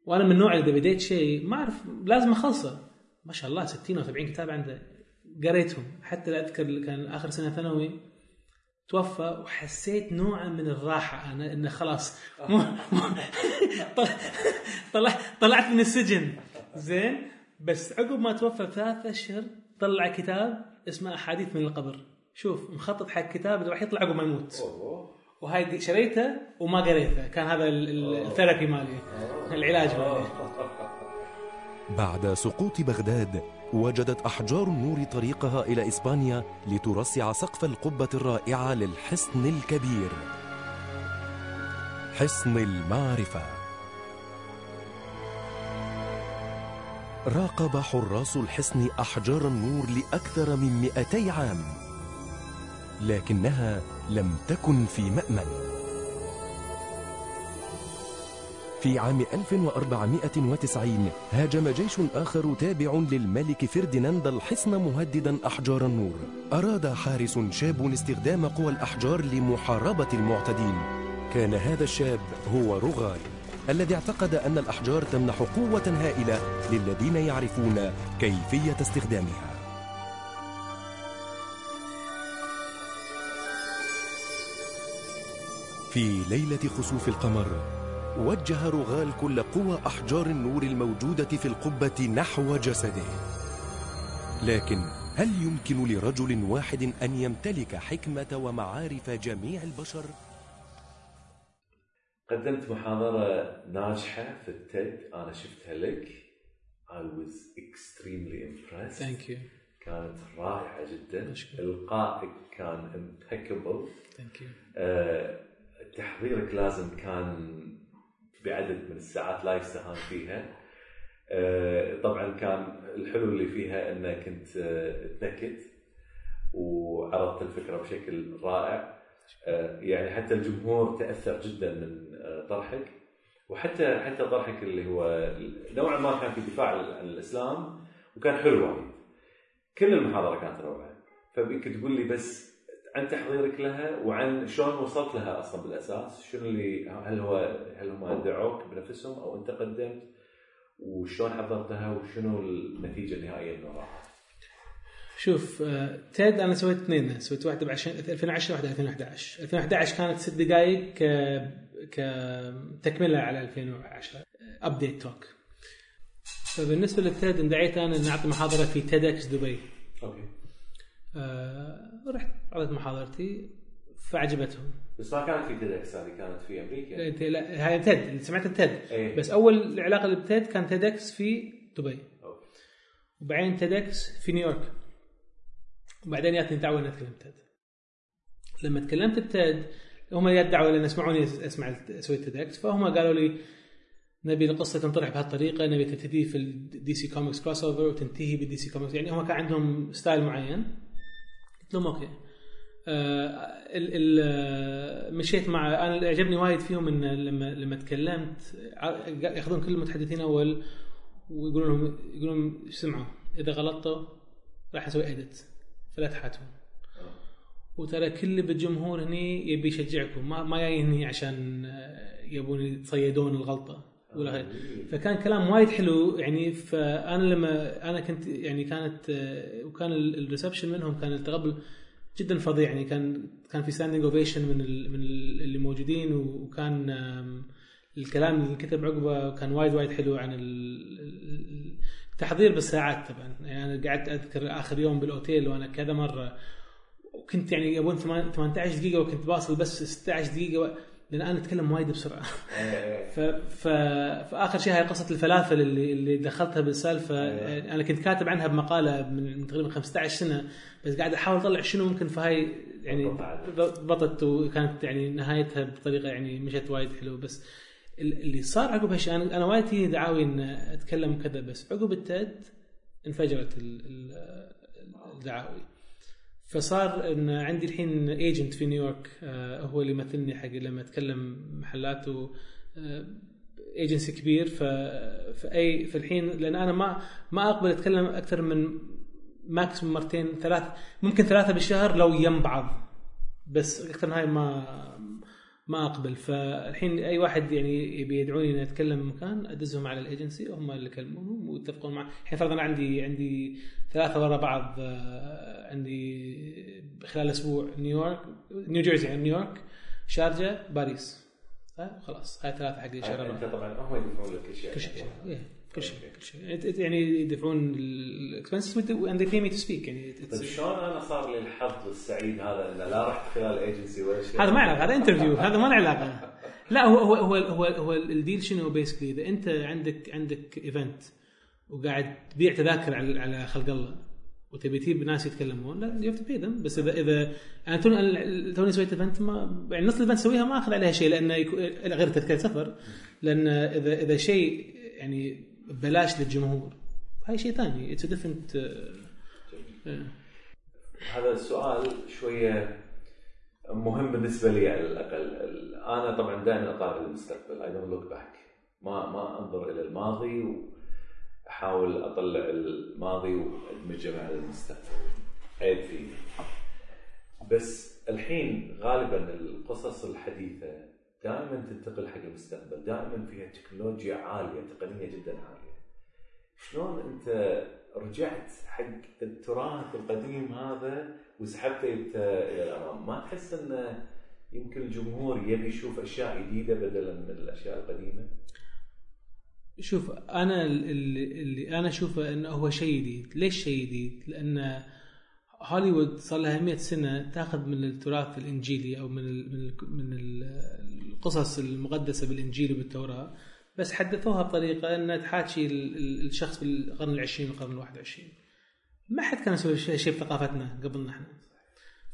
وأنا من النوع اللي إذا بديت شيء ما أعرف لازم أخلصه. ما شاء الله 60 أو 70 كتاب عنده. قريتهم. حتى لا أذكر كان آخر سنة ثانوي توفى وحسيت نوعا من الراحة. أنا إنه خلاص مو مو طلع طلع طلعت من السجن. زين؟ بس عقب ما توفى بثلاث أشهر طلع كتاب اسمه أحاديث من القبر. شوف مخطط حق كتاب راح يطلع عقب ما يموت. وهاي شريته وما قريته. كان هذا ال- ال- الثيرابي مالي العلاج مالي. بعد سقوط بغداد وجدت أحجار النور طريقها إلى إسبانيا لترصع سقف القبة الرائعة للحصن الكبير. حصن المعرفة. راقب حراس الحصن أحجار النور لأكثر من 200 عام لكنها لم تكن في مأمن. في عام 1490 هاجم جيش آخر تابع للملك فرديناند الحصن مهددا أحجار النور. أراد حارس شاب استخدام قوى الأحجار لمحاربة المعتدين. كان هذا الشاب هو رغال الذي اعتقد أن الأحجار تمنح قوة هائلة للذين يعرفون كيفية استخدامها. في ليلة خسوف القمر وجه رغال كل قوى أحجار النور الموجودة في القبة نحو جسده. لكن هل يمكن لرجل واحد أن يمتلك حكمة ومعارف جميع البشر؟ قدمت محاضرة ناجحة في ال TED أنا شفتها لك. I was extremely impressed. thank you كانت رائعة جدا. إلقائك كان impeccable. thank you آه، تحضيرك لازم كان بعدد من الساعات لا يستهان فيها. آه، طبعا كان الحلو اللي فيها انك كنت آه، تنكت وعرضت الفكرة بشكل رائع. آه، يعني حتى الجمهور تأثر جدا من طرحك. وحتى حتى طرحك اللي هو نوعا ما كان في دفاع عن الإسلام وكان حلو وايد. كل المحاضرة كانت روعة. فبيك تقول لي بس عن تحضيرك لها وعن شلون وصلت لها أصلا بالأساس؟ شنو اللي هل هو هل هم دعوك بنفسهم أو أنت قدمت؟ وشلون حضرتها وشنو النتيجة النهائية من وراها شوف آه، TED أنا سويت اثنين سويت واحدة ب 2010 واحدة 2011 2011 كانت ست دقائق ك كتكمله على 2010 update talk فبالنسبة لل TED اندعيت أنا إني أعطي محاضرة في TEDx دبي. okay. آه، رحت عطيت محاضرتي فعجبتهم. بس ما كانت في TEDx هذه كانت في أمريكا. انت لا هاي TED اللي سمعت ال TED. إيه. بس أول العلاقة اللي ب TED كان TEDx في دبي. okay. وبعدين TEDx في نيويورك. وبعدين جاتني دعوة إني أتكلم TED. لما تكلمت ب TED هم يدعوا لأن يسمعوني أسمع أسوي TEDx. فهم قالوا لي نبي القصة تنطرح بهالطريقة نبي تبتدي في ال DC Comics crossover وتنتهي بال DC Comics يعني هم كان عندهم style معين. قلت لهم okay. آه ال ال آه، مشيت مع أنا اللي عجبني وايد فيهم إن لما لما تكلمت ياخذون كل المتحدثين أول ويقولون لهم يقولون لهم اسمعوا إذا غلطتوا راح أسوي edit فلا تحاتون وترى كل بالجمهور هني يبي يشجعكم. ما ما جاي هني عشان آه، يبون يتصيدون الغلطة. ولا فكان كلام وايد حلو يعني فأنا لما أنا كنت يعني كانت وكان ال- ال reception منهم كان التقبل جدا فظيع. يعني كان كان في standing ovation من من ال- اللي موجودين وكان الكلام اللي كتب عقبه كان وايد وايد حلو عن ال- ال- التحضير بالساعات طبعا. يعني أنا قعدت أذكر آخر يوم بالأوتيل وأنا كذا مرة وكنت يعني يبون 18 دقيقة وكنت باصل بس 16 دقيقة لأن أنا أتكلم وايد بسرعة إيه. ف... ف... فآخر شيء هاي قصة الفلافل اللي اللي دخلتها بالسالفة أيوة. أنا كنت كاتب عنها بمقالة من تقريبا 15 سنة بس قاعد أحاول أطلع شنو ممكن فهاي يعني ضبطت. وكانت يعني نهايتها بطريقة يعني مشت وايد حلو بس ال- اللي صار عقب هالشيء أنا أنا وايد تجيني دعاوي إن أتكلم كذا بس عقب ال TED انفجرت ال- ال- الدعاوي فصار إن عندي الحين agent في نيويورك آه، هو اللي يمثلني حق لما أتكلم محلات و ايجنسي كبير. ف فاي فالحين لأن أنا ما ما أقبل أتكلم أكثر من maximum مرتين ثلاث ممكن ثلاثة بالشهر لو يم بعض بس أكثر من هاي ما ما أقبل. فالحين أي واحد يعني يبي يدعوني إني أتكلم مكان أدزهم على الإيجنسي هم اللي يكلمونهم ويتفقون معي الحين فرضا عندي عندي ثلاثة ورا بعض آه، عندي خلال أسبوع نيويورك نيو جيرسي يعني نيويورك شارجة باريس. خلاص. هاي ثلاثة حق أنت شهر طبعا هم يدفعون لك اشياء كل شيء. كل شيء كل شيء. يعني يدفعون ال expenses pay me to speak. يعني طيب شلون أنا صار لي الحظ السعيد هذا ان لا رحت خلال ايجنسي ولا شيء؟ هذا ما علاقة هذا interview هذا ما له علاقة. لا هو هو هو هو, هو ال deal شنو؟ basically إذا أنت عندك عندك event وقاعد تبيع تذاكر على على خلق الله وتبي تجيب ناس يتكلمون لا you to them بس اذا اذا أنا توني توني سويت event ما يعني نص ال event اسويها ما أخذ عليها شيء لأنه غير تذكرة سفر. لأن اذا إذا شيء يعني ببلاش للجمهور. هاي شيء ثاني it's different هذا السؤال شوية مهم بالنسبة لي على الأقل. ال- أنا طبعا دائما اطالع المستقبل. I don't look back ما ما أنظر إلى الماضي وأحاول أطلع الماضي وادمجه مع المستقبل. عيب فيه بس الحين غالبا القصص الحديثة دائما تنتقل حق المستقبل دائما فيها تكنولوجيا عالية تقنية جدا عالية. شلون أنت رجعت حق التراث القديم هذا وسحبته إلى الأمام؟ ما تحس انه يمكن الجمهور يبي يشوف أشياء جديدة بدلا من الأشياء القديمة؟ شوف أنا اللي, اللي أنا أشوفه انه هو شيء جديد، ليش شيء جديد؟ لأن هوليوود صار لها 100 سنة تاخذ من التراث الإنجيلي أو من ال من ال من ال القصص المقدسة بالإنجيل وبالتوراة بس حدثوها بطريقة إنها تحاكي ال- ال- الشخص بالقرن العشرين والقرن الواحد وعشرين. ما حد كان يسوي شيء بثقافتنا قبلنا إحنا.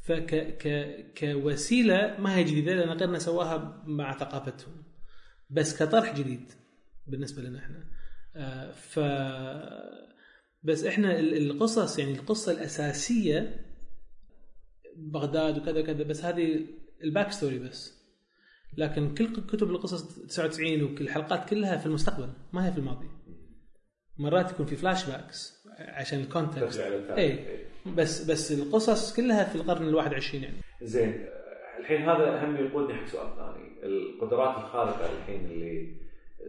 فك ك كوسيلة ما هي جديدة لأن غيرنا سواها مع ثقافتهم. بس كطرح جديد بالنسبة لنا إحنا آه، ف بس إحنا ال- القصص يعني القصة الأساسية بغداد وكذا كذا بس هذه ال back story بس. لكن كل كتب القصص 99 وكل الحلقات كلها في المستقبل ما هي في الماضي. مرات يكون في flashbacks عشان ال context. اي بس بس القصص كلها في القرن ال 21 يعني. زين. الحين هذا هم يقودني حق سؤال ثاني. القدرات الخارقة الحين اللي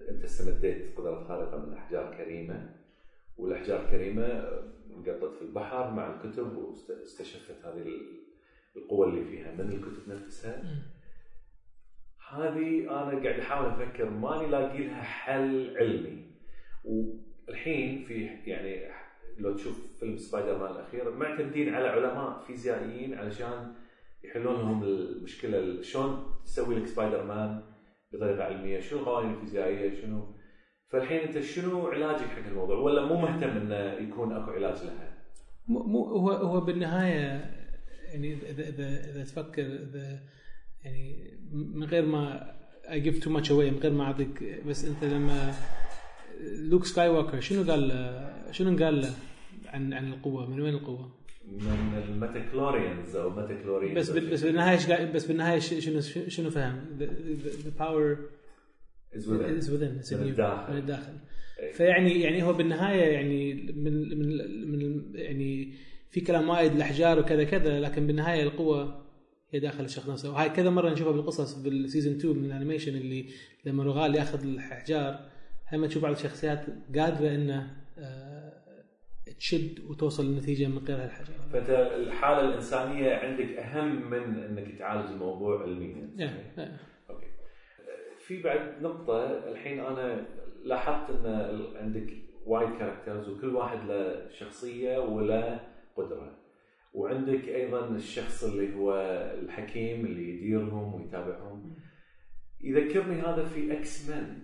أنت استمديت قدرات خارقة من أحجار كريمة والأحجار الكريمة انقطت في البحر مع الكتب واستشفت هذه القوة اللي فيها من الكتب نفسها. هذه أنا قاعد أحاول أفكر ماني لاقي لها حل علمي. والحين في يعني لو تشوف فيلم سبايدر مان الأخير معتمدين على علماء فيزيائيين علشان يحلون لهم المشكلة شلون تسوي لك سبايدر مان بطريقة علمية؟ شنو القوانين الفيزيائية؟ شنو فالحين انت شنو علاجك حق الموضوع ولا مو مهتم إنه يكون أكو علاج لها مو هو هو بالنهاية يعني اذا اذا اذا تفكر إذا يعني من غير ما I give too much away من غير ما أعطيك بس أنت لما لوك سكاي ووكر شنو قال شنو قال له عن عن القوة من وين القوة؟ من ال midi-chlorians أو midi-chlorians بس بس بالنهاية بس بالنهاية شنو شنو فهم؟ The, the, it's in من. الداخل. من الداخل. فيعني يعني هو بالنهاية يعني من من من يعني في كلام وايد الاحجار وكذا كذا لكن بالنهاية القوة هي داخل الشخص نفسه وهاي كذا مرة نشوفها بالقصص بال season 2 من ال animation اللي لما رغال ياخذ الأحجار هم تشوف بعض الشخصيات قادرة إنه آه، تشد وتوصل لنتيجة من غير هالحجر فأنت الحالة الإنسانية عندك أهم من إنك تعالج الموضوع علميا. okay في بعد نقطة الحين أنا لاحظت أن عندك وايد characters وكل واحد له شخصية وله قدرة. وعندك أيضا الشخص اللي هو الحكيم اللي يديرهم ويتابعهم. يذكرني هذا في إكس مان.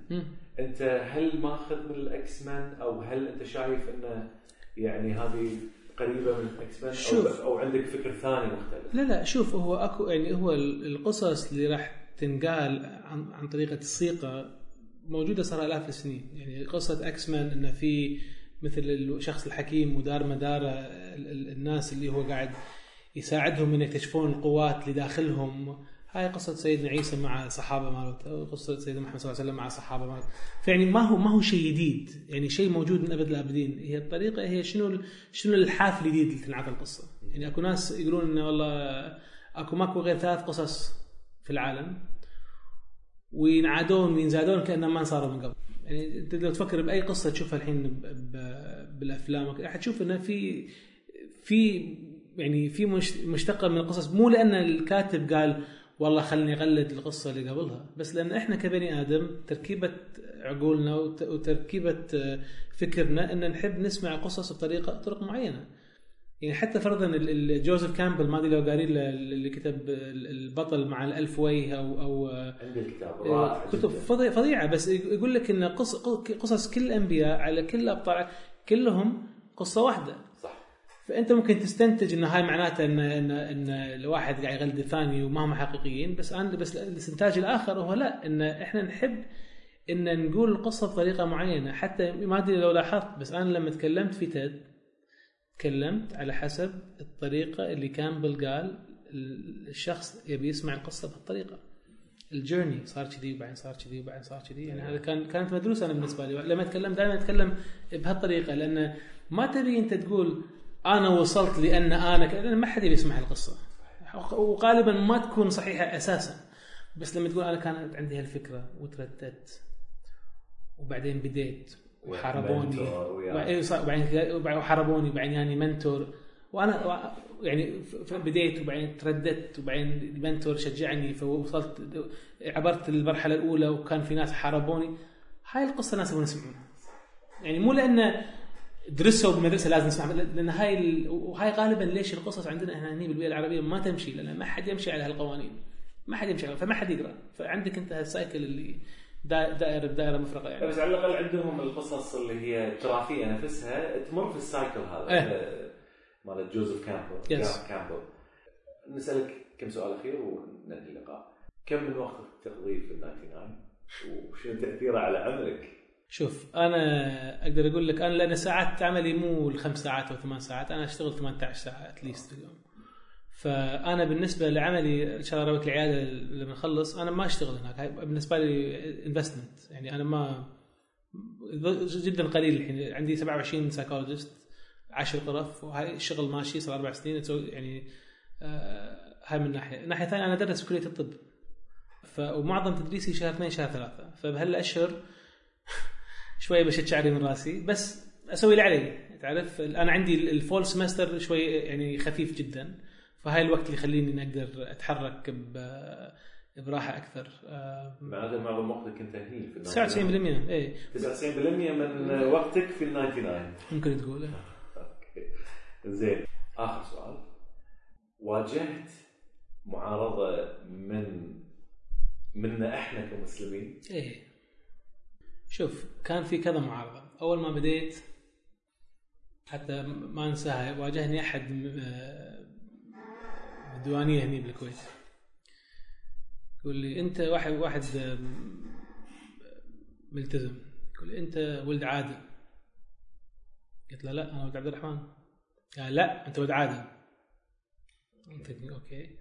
أنت هل ماخذ من الاكس مان أو هل أنت شايف انه يعني هذه قريبة من الاكس مان شوف. أو, أو عندك فكر ثاني مختلف؟ لا لا شوف هو أكو يعني هو ال- القصص اللي راح تنقال عن, عن طريقة الصيغه موجودة صار الاف السنين. يعني قصة إكس مان انه في مثل الشخص الحكيم ودار مدار ال- ال- الناس اللي هو قاعد يساعدهم ان يكتشفون القوات اللي داخلهم. هاي قصة سيدنا عيسى مع الصحابة مالته قصة سيدنا محمد صلى الله عليه وسلم مع الصحابة مالته فيعني ما هو ما هو شيء جديد. يعني شيء موجود من أبد الآبدين هي الطريقة هي شنو شنو الحافل الجديد اللي تنعطى القصة. يعني أكو ناس يقولون إنه والله أكو ماكو غير ثلاث قصص في العالم وينعادون وينزادون كأنهم ما صاروا من قبل. يعني أنت لو تفكر بأي قصة تشوفها الحين بالأفلام راح تشوف إنه في في يعني في مش- مشتقة من القصص. مو لأن الكاتب قال والله خلني أقلد القصة اللي قبلها بس لأن إحنا كبني آدم تركيبة عقولنا وت- وتركيبة فكرنا إن نحب نسمع قصص بطريقة طرق معينة. يعني حتى فرضا جوزيف كامبل ما أدري لو قارين اللي كتب ال- البطل مع الألف وجه أو أو آه، رائع كتب فظيعة. بس يقول لك إن قص قصص كل الأنبياء على كل الابطال كلهم قصة واحدة. صح. فأنت ممكن تستنتج إن هاي معناته ان ان إن الواحد قاعد يغلد الثاني وما هم حقيقيين. بس أنا بس الاستنتاج الآخر هو لا إن إحنا نحب إن نقول القصة بطريقة معينة. حتى ما أدري لو لاحظت بس أنا لما تكلمت في تيد تكلمت على حسب الطريقة اللي كامبل قال الشخص يبي يسمع القصة بهالطريقه الجيرني صار كذي وبعدين صار كذي وبعدين صار كذي. يعني هذا كان كانت مدروسة أنا بالنسبة لي. لما اتكلم دائما أتكلم بهالطريقة لأن ما تبي أنت تقول أنا وصلت لأن أنا ك- لأن ما حد يبي يسمع القصة. وغالبا ما تكون صحيحة أساسا. بس لما تقول أنا كانت عندي هالفكرة وترددت وبعدين بديت وحاربوني. وبعدين صار- وبعدين يعني منتور. وأنا يعني بديت وبعدين ترددت وبعدين المنتور شجعني فوصلت عبرت المرحله الأولى وكان في ناس حاربوني. هاي القصة الناس يبون يسمعونها. يعني مو لأن درسوا بالمدرسة لازم نسمع لأن هاي ال... وهاي غالبا ليش القصص عندنا إحنا هنا بالبيئه العربية ما تمشي لأن ما حد يمشي على هالقوانين. ما حد يمشي على فما حد يقرأ. فعندك أنت هال cycle اللي دائره بدائره مفرغه يعني بس على الأقل عندهم القصص اللي هي التراثيه نفسها تمر في ال cycle هذا إيه. مال جوزيف كامبل. جوزيف كامبل نسألك كم سؤال أخير وننهي اللقاء كم من وقتك تقضيه في ال 99 وشنو تأثيره على عملك؟ شوف أنا أقدر أقول لك أنا لأن ساعات عملي مو الخمس ساعات أو ثمان ساعات أنا أشتغل 18 ساعة at least في اليوم فأنا بالنسبة لعملي إن شاء الله روك العيادة لما نخلص أنا ما أشتغل هناك. بالنسبة لي investment يعني أنا ما جدا قليل الحين. عندي 27 psychologist 10 غرف وهاي الشغل ماشي صار أربع سنين. يعني آه هاي من ناحية، الناحيه الثانية أنا أدرس في كلية الطب. ف ومعظم تدريسي شهر اثنين شهر ثلاثة. فبهالاشهر شوي بشد شعري من راسي. بس أسوي اللي علي تعرف؟ أنا عندي الفول سمستر شوي يعني خفيف جدا. فهاي الوقت اللي يخليني إني أقدر أتحرك ب- براحة أكثر. آه، معناته معظم وقتك انت هني في ال 99% اي 99% من وقتك في ال 99 ممكن تقول إيه. أوكي. زين. آخر سؤال. واجهت معارضة من منا إحنا كمسلمين؟ إيه. شوف كان في كذا معارضة. أول ما بديت حتى ما أنساها واجهني أحد بالديوانيه هني بالكويت. يقول لي أنت واحد واحد ملتزم. يقول لي أنت ولد عادل. قلت له لا أنا ولد عبد الرحمن. قال لا أنت ولد عادل. قلت له okay.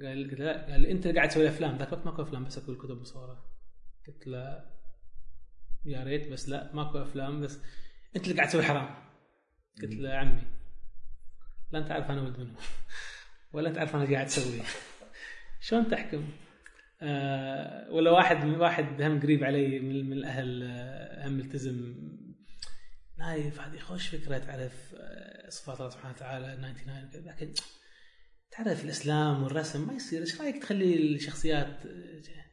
قال قلت له لا. قال لي انت قاعد تسوي أفلام. ذاك الوقت ماكو أفلام بس اكو الكتب مصورة. قلت له يا ريت بس لا ماكو أفلام بس أنت اللي قاعد تسوي حرام. قلت له عمي. لا أنت عارف أنا ولد منو ولا انت عارف أنا قاعد أسوي. شلون تحكم؟ آه ولا واحد واحد هم قريب علي من, من الأهل آه، هم ملتزم نايف هذه خوش فكرة تعرف آه، صفات الله سبحانه وتعالى 99 وكذا. لكن تعرف الإسلام والرسم ما يصير. إيش رأيك تخلي الشخصيات آه،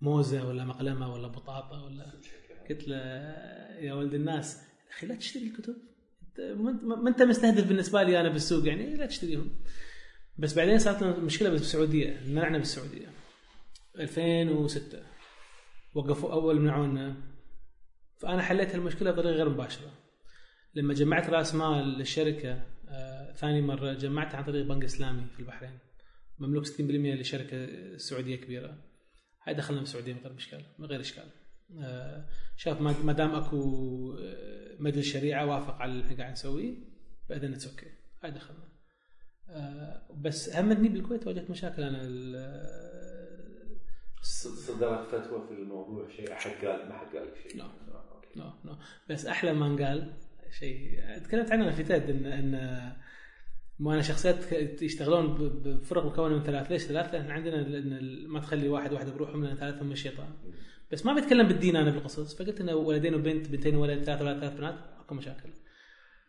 موزة ولا مقلمة ولا بطاطا ولا قلت له يا ولد الناس أخي لا تشتري الكتب. ما أنت مستهدف بالنسبة لي أنا بالسوق يعني لا تشتريهم. بس بعدين صارت مشكلة بالسعودية منعنا بالسعودية. 2006 وقفوا أول منعونا. فأنا حليت المشكلة بطريقة غير مباشرة. لما جمعت رأس مال للشركة آه ثاني مرة جمعتها عن طريق بنك إسلامي في البحرين. مملوك 60% لشركة سعودية كبيرة. هاي دخلنا بالسعودية من غير اشكال من غير إشكال. آه شاف ما دام أكو آه، مجلس شريعة وافق على اللي إحنا قاعد نسويه فاذا it's okay هاي دخلنا. بس همتني بالكويت واجهت مشاكل أنا صدرت فتوى في الموضوع شيء أحد قال ما حد قال لك شيء. لا. no no بس أحلى ما انقال شيء تكلمت عنه في TED ان إن مو أنا شخصيات يشتغلون بفرق مكونه من ثلاث ليش ثلاث؟ لأن عندنا ما تخلي واحد واحدة بروحهم لأن ثلاثهم من الشيطان. بس ما بتكلم بالدين أنا بالقصص. فقلت إنه ولدين وبنت بنتين وولد ثلاث أولاد ثلاث بنات أكو مشاكل.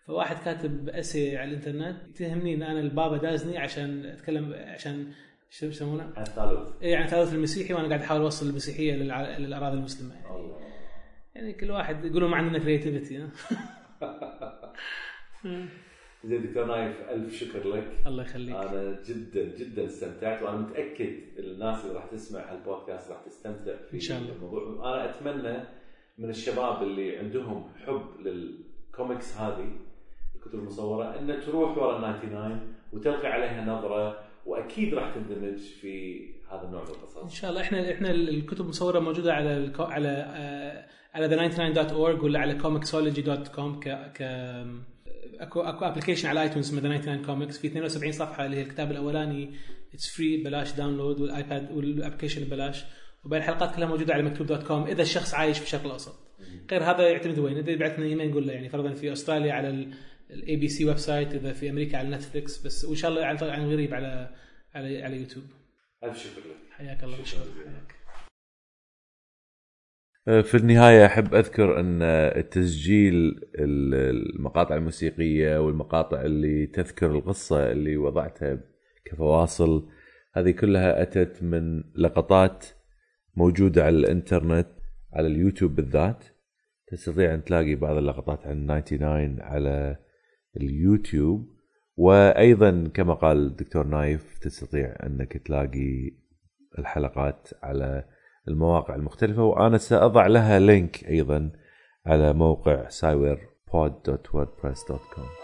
فواحد كاتب essay على الإنترنت تهمني إن أنا البابا دازني عشان أتكلم عشان شو يسمونه؟ عن الثالوث اي يعني التعرف المسيحي وأنا قاعد أحاول أوصل المسيحية للع- للأراضي المسلمة يعني. الله يعني كل واحد يقولوا ما عندنا creativity زين دكتور نايف ألف شكر لك الله يخليك أنا جدا جدا استمتعت وأنا متأكد الناس اللي راح تسمع هالبودكاست راح تستمتع في إن شاء الله. الموضوع أنا أتمنى من الشباب اللي عندهم حب للكوميكس هذه الكتب المصورة أن تروح ورا 99 وتلقي عليها نظرة وأكيد راح تندمج في هذا النوع من إن القصص شاء الله. إحنا إحنا الكتب المصورة موجودة على الكو على آه، على the99.org ولا على comixology.com ك ك اكو أكو application على iTunes اسمه the 99 كوميكس في 72 صفحة اللي هي الكتاب الأولاني. it's free بلاش download وال iPad وال application ببلاش. وبين الحلقات كلها موجودة على مكتوب dot com إذا الشخص عايش في الشرق الأوسط. غير هذا يعتمد وين؟ إذا يبعث لنا إيميل نقول له يعني فرضا في أستراليا على ال ABC website إذا في أمريكا على Netflix بس وإن شاء الله عن طريق- عن غريب على على على يوتيوب. ألف شكر لك. حياك الله شكراً. حياك في النهاية أحب أذكر أن التسجيل المقاطع الموسيقية والمقاطع اللي تذكر القصة اللي وضعتها كفواصل هذه كلها أتت من لقطات موجودة على الإنترنت على اليوتيوب بالذات. تستطيع أن تلاقي بعض اللقطات عن 99 على اليوتيوب وأيضا كما قال الدكتور نايف تستطيع أنك تلاقي الحلقات على المواقع المختلفة وأنا سأضع لها link أيضا على موقع سايور pod.wordpress.com